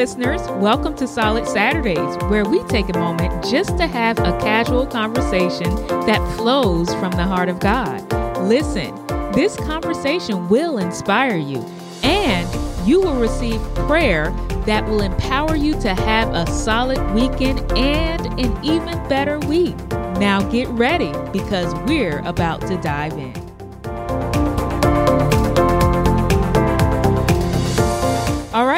listeners. Welcome to Solid Saturdays, where we take a moment just to have a casual conversation that flows from the heart of God. Listen, this conversation will inspire you, and you will receive prayer that will empower you to have a solid weekend and an even better week. Now get ready because we're about to dive in.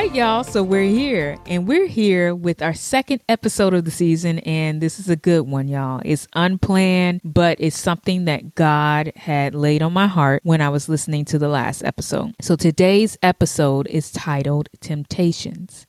Right, y'all. So we're here, and we're here with our second episode of the season, and this is a good one, y'all. It's unplanned, but it's something that God had laid on my heart when I was listening to the last episode. So today's episode is titled Temptations.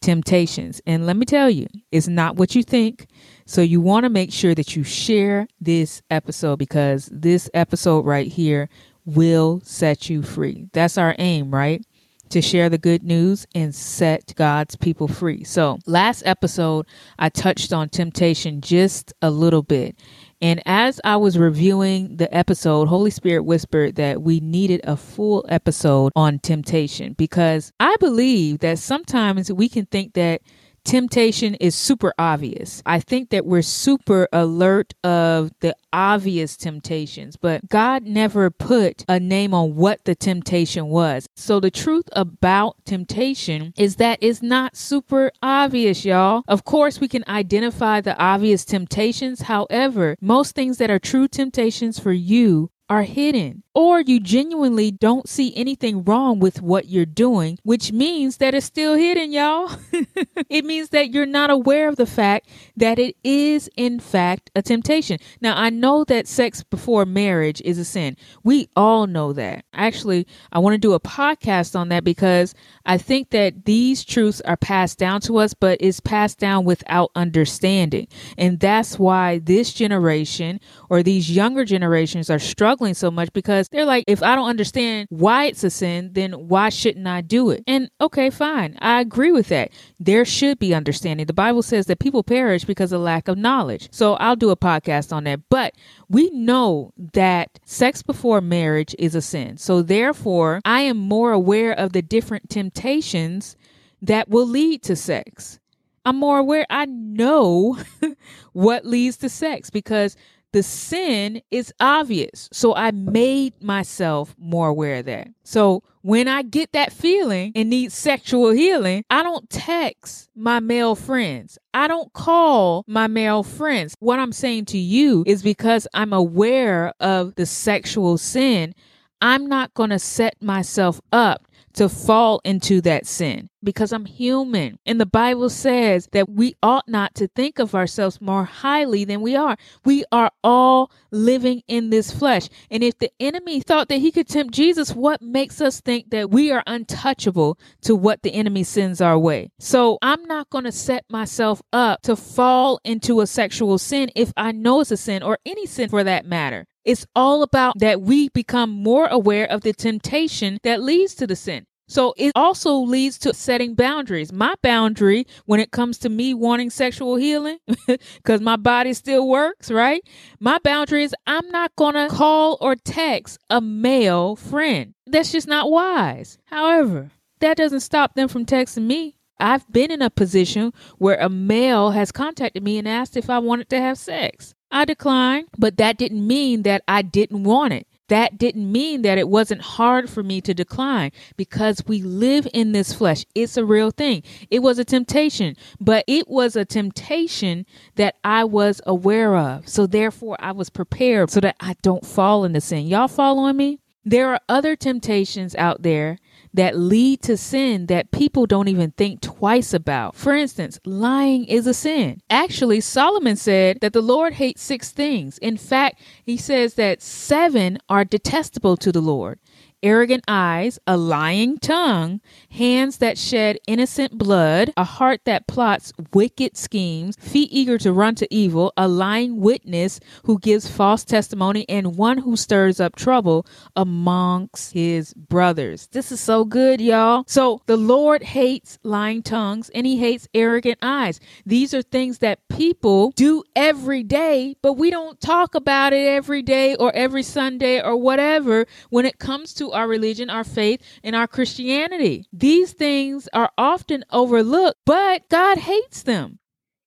Temptations. And let me tell you, it's not what you think. So you want to make sure that you share this episode because this episode right here will set you free. That's our aim, right? To share the good news and set God's people free. So, last episode, I touched on temptation just a little bit. And as I was reviewing the episode, Holy Spirit whispered that we needed a full episode on temptation because I believe that sometimes we can think that temptation is super obvious. I think that we're super alert of the obvious temptations, but God never put a name on what the temptation was. So the truth about temptation is that it's not super obvious, y'all. Of course, we can identify the obvious temptations. However, most things that are true temptations for you are hidden, or you genuinely don't see anything wrong with what you're doing, which means that it's still hidden, y'all. it means that you're not aware of the fact that it is, in fact, a temptation. Now, I know that sex before marriage is a sin. We all know that. Actually, I want to do a podcast on that because I think that these truths are passed down to us, but it's passed down without understanding. And that's why this generation or these younger generations are struggling so much because they're like, if I don't understand why it's a sin, then why shouldn't I do it? And okay, fine. I agree with that. There should be understanding. The Bible says that people perish because of lack of knowledge. So I'll do a podcast on that. But we know that sex before marriage is a sin. So therefore, I am more aware of the different temptations that will lead to sex. I'm more aware. I know what leads to sex because the sin is obvious. So I made myself more aware of that. So when I get that feeling and need sexual healing, I don't text my male friends. I don't call my male friends. What I'm saying to you is because I'm aware of the sexual sin, I'm not going to set myself up to fall into that sin because I'm human. And the Bible says that we ought not to think of ourselves more highly than we are. We are all living in this flesh. And if the enemy thought that he could tempt Jesus, what makes us think that we are untouchable to what the enemy sends our way? So I'm not going to set myself up to fall into a sexual sin if I know it's a sin or any sin for that matter. It's all about that we become more aware of the temptation that leads to the sin. So it also leads to setting boundaries. My boundary when it comes to me wanting sexual healing, because my body still works, right? My boundary is I'm not going to call or text a male friend. That's just not wise. However, that doesn't stop them from texting me. I've been in a position where a male has contacted me and asked if I wanted to have sex. I declined, but that didn't mean that I didn't want it. That didn't mean that it wasn't hard for me to decline because we live in this flesh. It's a real thing. It was a temptation, but it was a temptation that I was aware of. So therefore, I was prepared so that I don't fall into sin. Y'all following me? There are other temptations out there that lead to sin that people don't even think twice about. For instance, lying is a sin. Actually, Solomon said that the Lord hates six things. In fact, he says that seven are detestable to the Lord arrogant eyes, a lying tongue, hands that shed innocent blood, a heart that plots wicked schemes, feet eager to run to evil, a lying witness who gives false testimony, and one who stirs up trouble amongst his brothers. This is so good, y'all. So the Lord hates lying tongues and he hates arrogant eyes. These are things that people do every day, but we don't talk about it every day or every Sunday or whatever when it comes to our religion, our faith, and our Christianity. These things are often overlooked, but God hates them.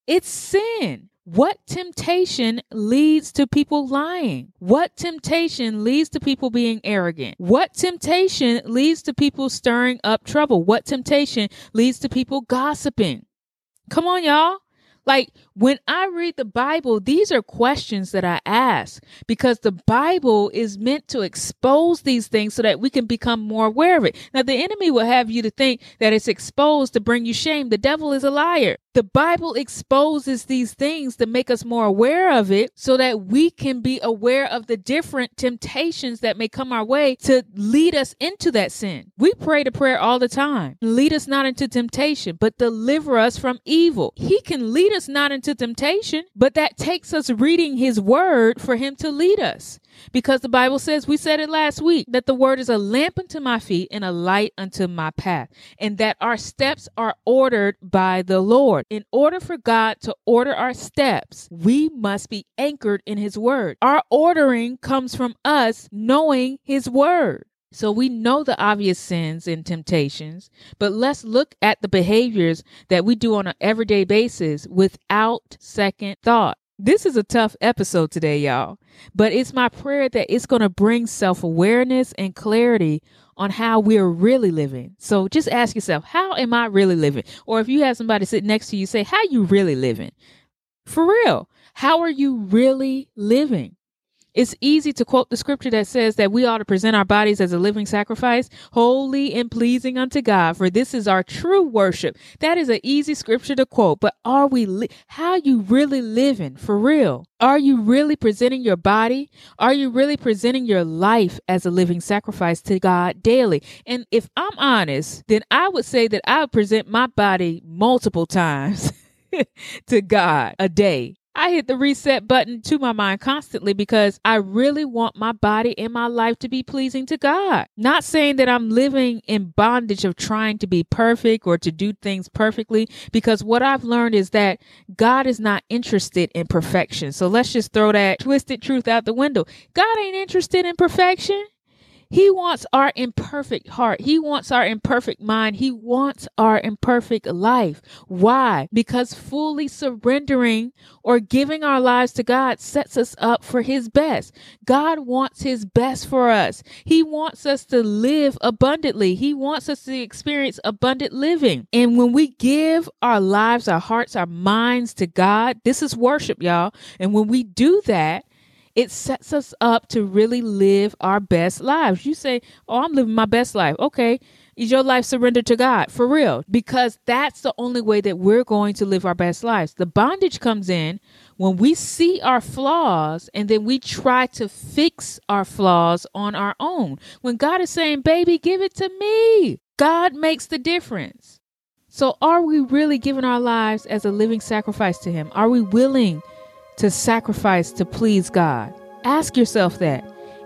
It's sin. What temptation leads to people lying? What temptation leads to people being arrogant? What temptation leads to people stirring up trouble? What temptation leads to people gossiping? Come on, y'all. Like when I read the Bible, these are questions that I ask because the Bible is meant to expose these things so that we can become more aware of it. Now, the enemy will have you to think that it's exposed to bring you shame. The devil is a liar. The Bible exposes these things to make us more aware of it so that we can be aware of the different temptations that may come our way to lead us into that sin. We pray the prayer all the time lead us not into temptation, but deliver us from evil. He can lead us not into temptation, but that takes us reading His word for Him to lead us. Because the Bible says, we said it last week, that the word is a lamp unto my feet and a light unto my path, and that our steps are ordered by the Lord. In order for God to order our steps, we must be anchored in His word. Our ordering comes from us knowing His word. So we know the obvious sins and temptations, but let's look at the behaviors that we do on an everyday basis without second thought. This is a tough episode today, y'all, but it's my prayer that it's going to bring self awareness and clarity on how we're really living. So just ask yourself, how am I really living? Or if you have somebody sit next to you, say, how you really living? For real, how are you really living? It's easy to quote the scripture that says that we ought to present our bodies as a living sacrifice, holy and pleasing unto God, for this is our true worship. That is an easy scripture to quote, but are we, li- how you really living for real? Are you really presenting your body? Are you really presenting your life as a living sacrifice to God daily? And if I'm honest, then I would say that I would present my body multiple times. to God a day. I hit the reset button to my mind constantly because I really want my body and my life to be pleasing to God. Not saying that I'm living in bondage of trying to be perfect or to do things perfectly, because what I've learned is that God is not interested in perfection. So let's just throw that twisted truth out the window. God ain't interested in perfection. He wants our imperfect heart. He wants our imperfect mind. He wants our imperfect life. Why? Because fully surrendering or giving our lives to God sets us up for His best. God wants His best for us. He wants us to live abundantly. He wants us to experience abundant living. And when we give our lives, our hearts, our minds to God, this is worship, y'all. And when we do that, it sets us up to really live our best lives. You say, Oh, I'm living my best life. Okay. Is your life surrendered to God for real? Because that's the only way that we're going to live our best lives. The bondage comes in when we see our flaws and then we try to fix our flaws on our own. When God is saying, Baby, give it to me, God makes the difference. So, are we really giving our lives as a living sacrifice to Him? Are we willing to sacrifice to please God? Ask yourself that.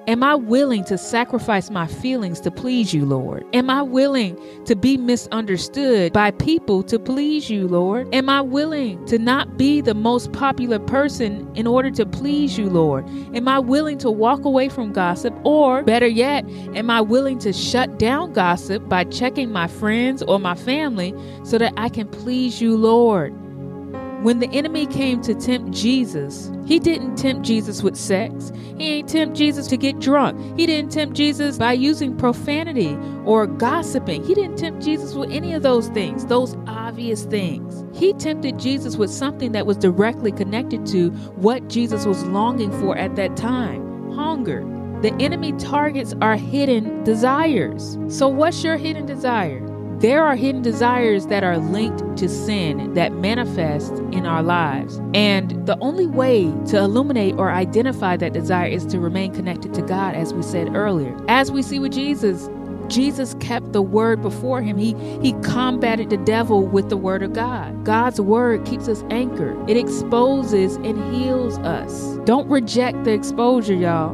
Am I willing to sacrifice my feelings to please you, Lord? Am I willing to be misunderstood by people to please you, Lord? Am I willing to not be the most popular person in order to please you, Lord? Am I willing to walk away from gossip? Or, better yet, am I willing to shut down gossip by checking my friends or my family so that I can please you, Lord? When the enemy came to tempt Jesus, he didn't tempt Jesus with sex. He ain't tempt Jesus to get drunk. He didn't tempt Jesus by using profanity or gossiping. He didn't tempt Jesus with any of those things, those obvious things. He tempted Jesus with something that was directly connected to what Jesus was longing for at that time hunger. The enemy targets our hidden desires. So, what's your hidden desire? There are hidden desires that are linked to sin that manifest in our lives. And the only way to illuminate or identify that desire is to remain connected to God, as we said earlier. As we see with Jesus, Jesus kept the word before him. He he combated the devil with the word of God. God's word keeps us anchored. It exposes and heals us. Don't reject the exposure, y'all.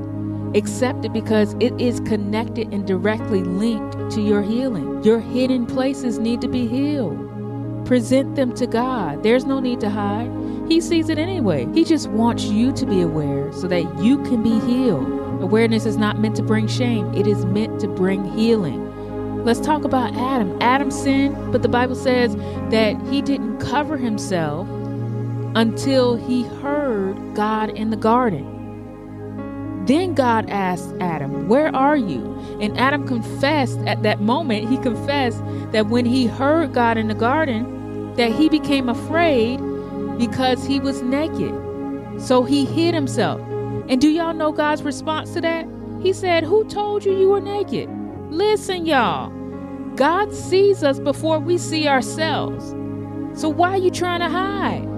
Accept it because it is connected and directly linked to your healing. Your hidden places need to be healed. Present them to God. There's no need to hide. He sees it anyway. He just wants you to be aware so that you can be healed. Awareness is not meant to bring shame, it is meant to bring healing. Let's talk about Adam. Adam sinned, but the Bible says that he didn't cover himself until he heard God in the garden. Then God asked Adam, Where are you? And Adam confessed at that moment, he confessed that when he heard God in the garden, that he became afraid because he was naked. So he hid himself. And do y'all know God's response to that? He said, Who told you you were naked? Listen, y'all. God sees us before we see ourselves. So why are you trying to hide?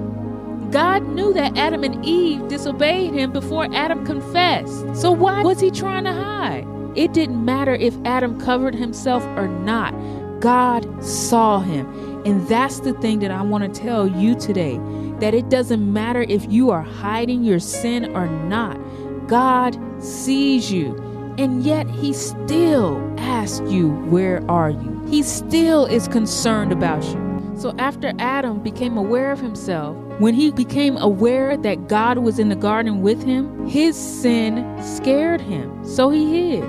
God knew that Adam and Eve disobeyed him before Adam confessed. So why was he trying to hide? It didn't matter if Adam covered himself or not. God saw him. And that's the thing that I want to tell you today that it doesn't matter if you are hiding your sin or not. God sees you. And yet he still asks you, Where are you? He still is concerned about you. So after Adam became aware of himself, when he became aware that God was in the garden with him, his sin scared him. So he hid.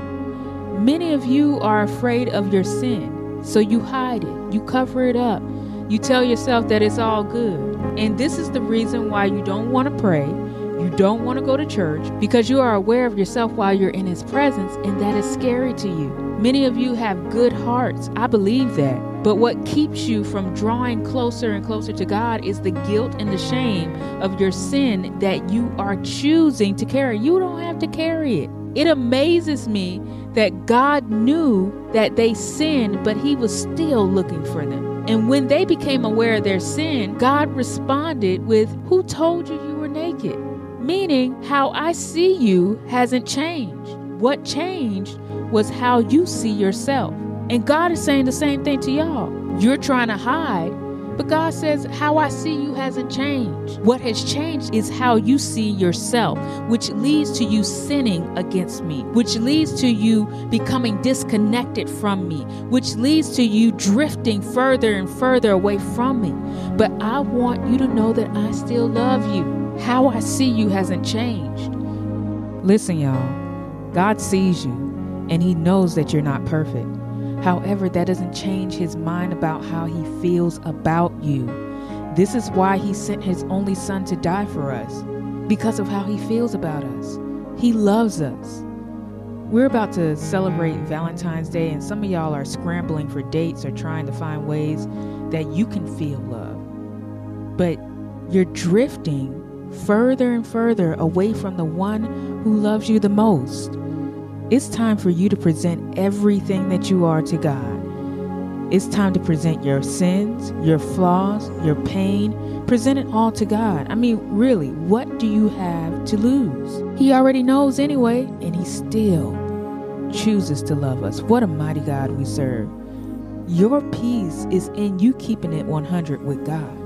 Many of you are afraid of your sin, so you hide it, you cover it up, you tell yourself that it's all good. And this is the reason why you don't want to pray, you don't want to go to church, because you are aware of yourself while you're in his presence, and that is scary to you. Many of you have good hearts. I believe that. But what keeps you from drawing closer and closer to God is the guilt and the shame of your sin that you are choosing to carry. You don't have to carry it. It amazes me that God knew that they sinned, but He was still looking for them. And when they became aware of their sin, God responded with, Who told you you were naked? Meaning, how I see you hasn't changed. What changed was how you see yourself. And God is saying the same thing to y'all. You're trying to hide, but God says, How I see you hasn't changed. What has changed is how you see yourself, which leads to you sinning against me, which leads to you becoming disconnected from me, which leads to you drifting further and further away from me. But I want you to know that I still love you. How I see you hasn't changed. Listen, y'all, God sees you and He knows that you're not perfect. However, that doesn't change his mind about how he feels about you. This is why he sent his only son to die for us, because of how he feels about us. He loves us. We're about to celebrate Valentine's Day, and some of y'all are scrambling for dates or trying to find ways that you can feel love. But you're drifting further and further away from the one who loves you the most. It's time for you to present everything that you are to God. It's time to present your sins, your flaws, your pain, present it all to God. I mean, really, what do you have to lose? He already knows anyway, and He still chooses to love us. What a mighty God we serve. Your peace is in you keeping it 100 with God.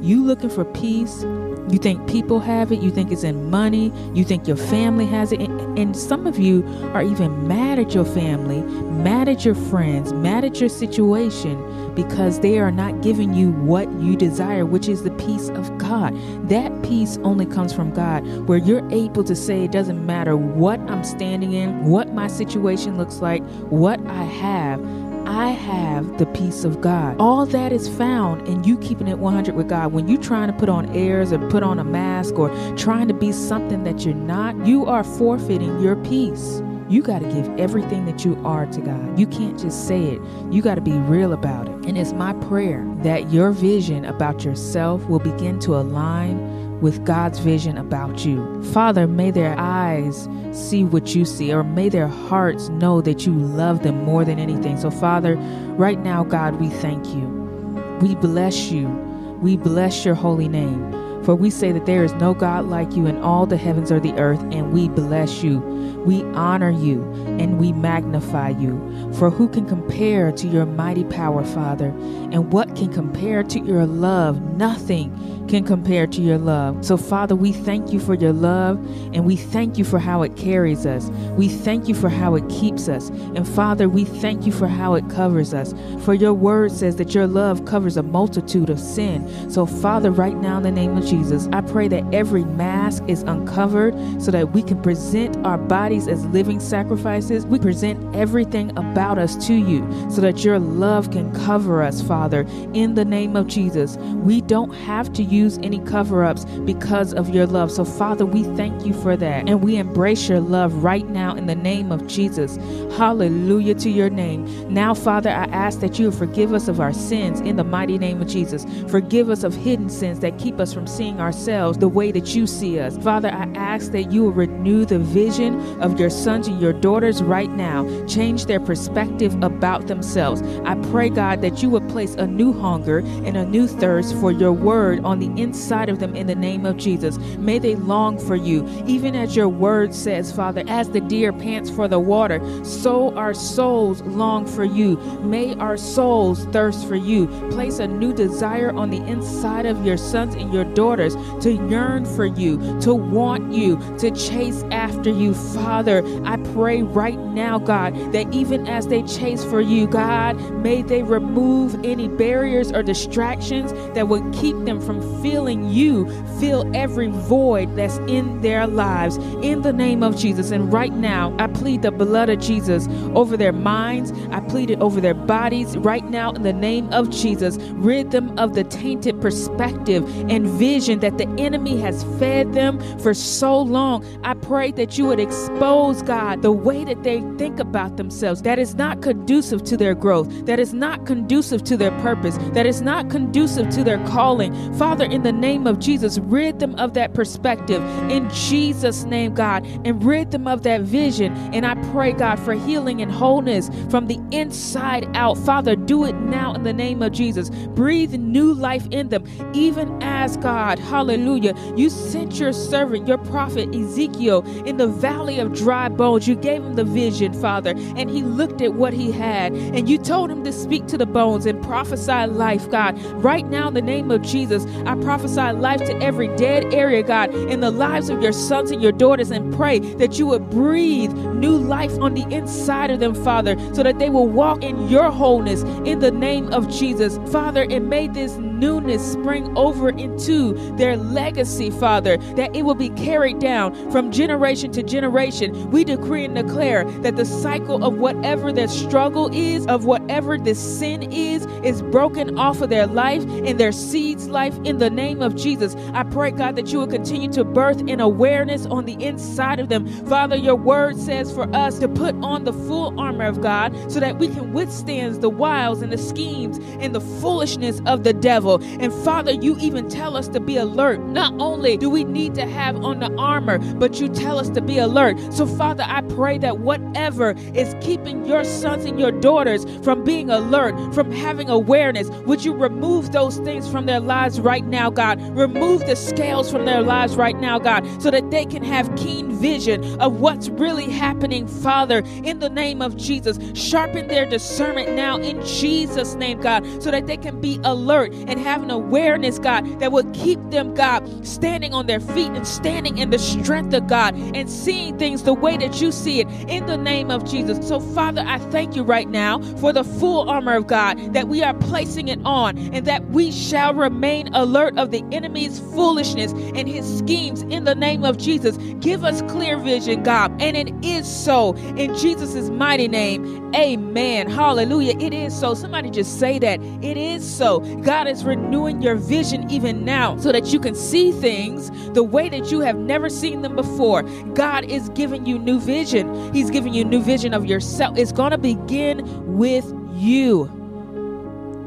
You looking for peace, you think people have it, you think it's in money, you think your family has it, and, some of you are even mad at your family, mad at your friends, mad at your situation because they are not giving you what you desire, which is the peace of God. That peace only comes from God, where you're able to say, it doesn't matter what I'm standing in, what my situation looks like, what I have. I have the peace of God. All that is found in you keeping it 100 with God. When you're trying to put on airs or put on a mask or trying to be something that you're not, you are forfeiting your peace. You got to give everything that you are to God. You can't just say it. You got to be real about it. And it's my prayer that your vision about yourself will begin to align with God's vision about you. Father, may their eyes see what you see, or may their hearts know that you love them more than anything. So, Father, right now, God, we thank you. We bless you. We bless your holy name. For we say that there is no God like you in all the heavens or the earth, and we bless you. We honor you and we magnify you. For who can compare to your mighty power, Father? And what can compare to your love? Nothing can compare to your love. So, Father, we thank you for your love and we thank you for how it carries us. We thank you for how it keeps us. And, Father, we thank you for how it covers us. For your word says that your love covers a multitude of sin. So, Father, right now in the name of Jesus, I pray that every mask is uncovered so that we can present our bodies as living sacrifices. We present everything about us to you so that your love can cover us, Father, in the name of Jesus. We don't have to use any cover ups because of your love. So, Father, we thank you for that. And we embrace your love right now in the name of Jesus. Hallelujah to your name. Now, Father, I ask that you forgive us of our sins in the mighty name of Jesus. Forgive us of hidden sins that keep us from seeing ourselves the way that you see us. Father, I ask that you will renew the vision of your sons and your daughters right now. Change their perspective about themselves. I pray, God, that you would place a new hunger and a new thirst for your word on the inside of them in the name of Jesus. May they long for you, even as your word says, Father, as the deer pants for the water, so our souls long for you. May our souls thirst for you. Place a new desire on the inside of your sons and your daughters to yearn for you, to want you, to chase after you. Father, I pray right now, God, that even as they chase for you, God, may they remove any barriers or distractions that would keep them from feeling you, fill every void that's in their lives. In the name of Jesus. And right now, I plead the blood of Jesus over their minds. I plead it over their bodies right now in the name of Jesus. Rid them of the tainted perspective and vision that the enemy has fed them for so long. I pray that you would expose, God, the way that they think about themselves that is not conducive to their growth, that is not conducive to their purpose, that is not conducive to their calling. Father, in the name of Jesus, rid them of that perspective in Jesus' name, God, and rid them of that vision. And I pray, God, for healing and wholeness from the inside out. Father, do it now in the name of Jesus. Breathe new life in them, even as God, hallelujah, you sent your servant, your prophet Ezekiel, in the valley of dry bones. You gave him the vision, Father, and he looked at what he had, and you told him to speak to the bones and life, God. Right now, in the name of Jesus, I prophesy life to every dead area, God, in the lives of your sons and your daughters, and pray that you would breathe new life on the inside of them, Father, so that they will walk in your wholeness in the name of Jesus. Father, and may this newness spring over into their legacy, Father, that it will be carried down from generation to generation. We decree and declare that the cycle of whatever their struggle is, of whatever this sin is, is broken off of their life and their seeds' life in the name of Jesus. I pray, God, that you will continue to birth an awareness on the inside of them. Father, your word says for us to put on the full armor of God so that we can withstand the wiles and the schemes and the foolishness of the devil. And Father, you even tell us to be alert. Not only do we need to have on the armor, but you tell us to be alert. So, Father, I pray that whatever is keeping your sons and your daughters from being alert, from having awareness, would you remove those things from their lives right now, God? Remove the scales from their lives right now, God, so that they can have keen vision of what's really happening, Father, in the name of Jesus. Sharpen their discernment now in Jesus' name, God, so that they can be alert and have an awareness, God, that will keep them, God, standing on their feet and standing in the strength of God and seeing things the way that you see it in the name of Jesus. So, Father, I thank you right now for the full armor of God that we are placing it on and that we shall remain alert of the enemy's foolishness and his schemes in the name of Jesus. Give us clear vision, God, and it is so in Jesus' mighty name. Amen. Hallelujah. It is so. Somebody just say that. It is so. God is renewing your vision even now so that you can see things the way that you have never seen them before. God is giving you new vision. He's giving you new vision of yourself. It's going to begin with you.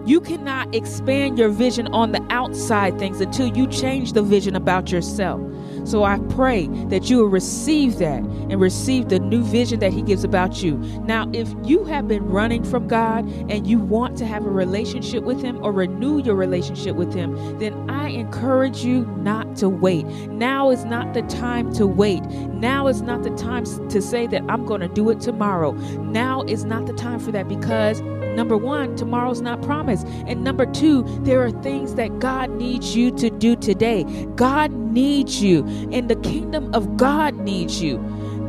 You cannot expand your vision on the outside things until you change the vision about yourself. So I pray that you will receive that and receive the new vision that He gives about you. Now, if you have been running from God and you want to have a relationship with Him or renew your relationship with Him, then I encourage you not to wait. Now is not the time to wait. Now is not the time to say that I'm going to do it tomorrow. Now is not the time for that because Number one, tomorrow's not promised. And number two, there are things that God needs you to do today. God needs you, and the kingdom of God needs you.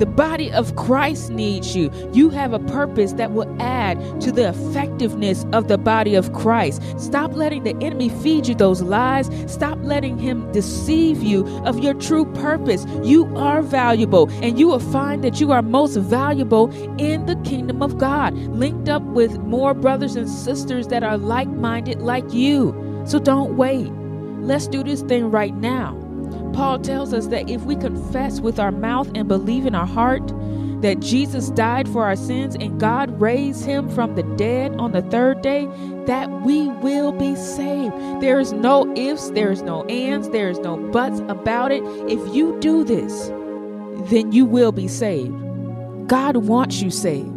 The body of Christ needs you. You have a purpose that will add to the effectiveness of the body of Christ. Stop letting the enemy feed you those lies. Stop letting him deceive you of your true purpose. You are valuable, and you will find that you are most valuable in the kingdom of God, linked up with more brothers and sisters that are like minded like you. So don't wait. Let's do this thing right now. Paul tells us that if we confess with our mouth and believe in our heart that Jesus died for our sins and God raised him from the dead on the third day, that we will be saved. There is no ifs, there is no ands, there is no buts about it. If you do this, then you will be saved. God wants you saved.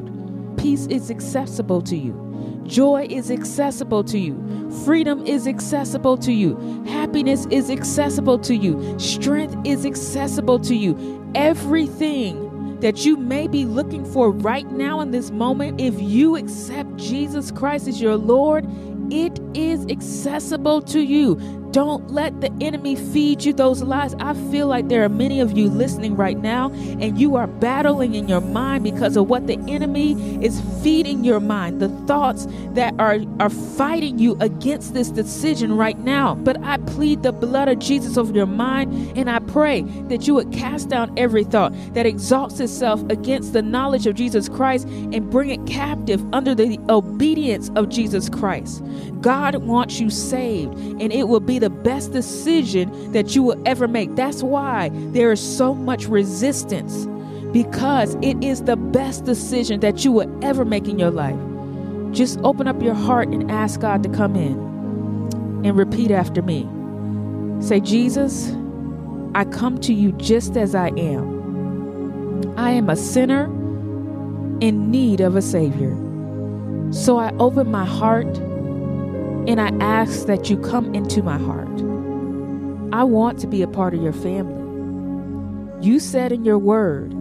Peace is accessible to you. Joy is accessible to you. Freedom is accessible to you. Happiness is accessible to you. Strength is accessible to you. Everything that you may be looking for right now in this moment, if you accept Jesus Christ as your Lord, it is accessible to you. Don't let the enemy feed you those lies. I feel like there are many of you listening right now, and you are battling in your mind because of what the enemy is feeding your mind, the thoughts that are, are fighting you against this decision right now. But I plead the blood of Jesus over your mind, and I pray that you would cast down every thought that exalts itself against the knowledge of Jesus Christ and bring it captive under the obedience of Jesus Christ. God wants you saved, and it will be the best decision that you will ever make. That's why there is so much resistance because it is the best decision that you will ever make in your life. Just open up your heart and ask God to come in and repeat after me. Say, Jesus, I come to you just as I am. I am a sinner in need of a Savior. So I open my heart and I ask that you come into my heart. I want to be a part of your family. You said in your word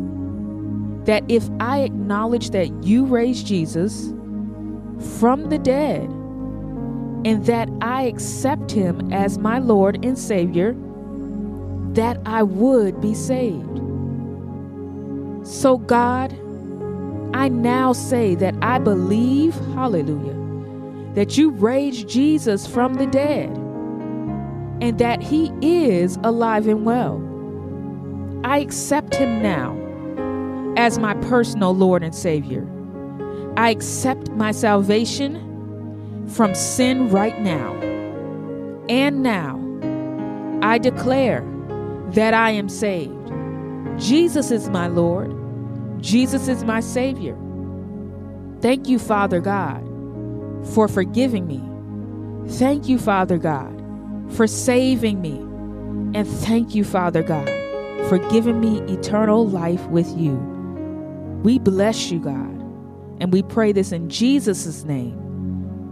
that if I acknowledge that you raised Jesus from the dead and that I accept him as my Lord and Savior, that I would be saved. So, God, I now say that I believe, hallelujah that you raised Jesus from the dead and that he is alive and well. I accept him now as my personal Lord and Savior. I accept my salvation from sin right now. And now I declare that I am saved. Jesus is my Lord. Jesus is my Savior. Thank you, Father God for forgiving me. Thank you, Father God, for saving me. And thank you, Father God, for giving me eternal life with you. We bless you, God, and we pray this in Jesus' name.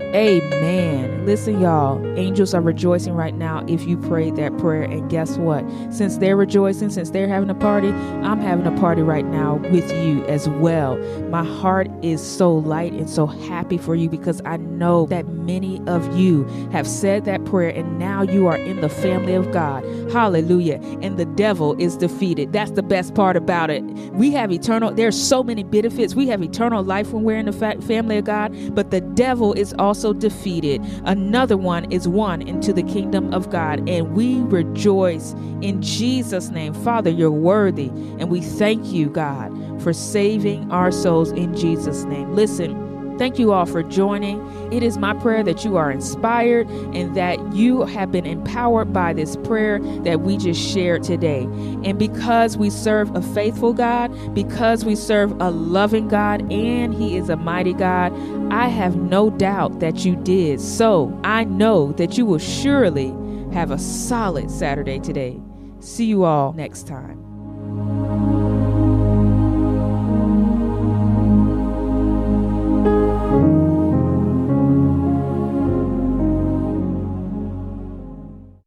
Amen. Listen, y'all, angels are rejoicing right now if you prayed that prayer. And guess what? Since they're rejoicing, since they're having a party, I'm having a party right now with you as well. My heart is so light and so happy for you because I know that many of you have said that prayer and now you are in the family of God. Hallelujah. And the devil is defeated. That's the best part about it. We have eternal, there's so many benefits. We have eternal life when we're in the fa- family of God, but the devil is also also defeated. Another one is won into the kingdom of God. And we rejoice in Jesus' name. Father, you're worthy. And we thank you, God, for saving our souls in Jesus' name. Listen. Thank you all for joining. It is my prayer that you are inspired and that you have been empowered by this prayer that we just shared today. And because we serve a faithful God, because we serve a loving God, and He is a mighty God, I have no doubt that you did. So I know that you will surely have a solid Saturday today. See you all next time.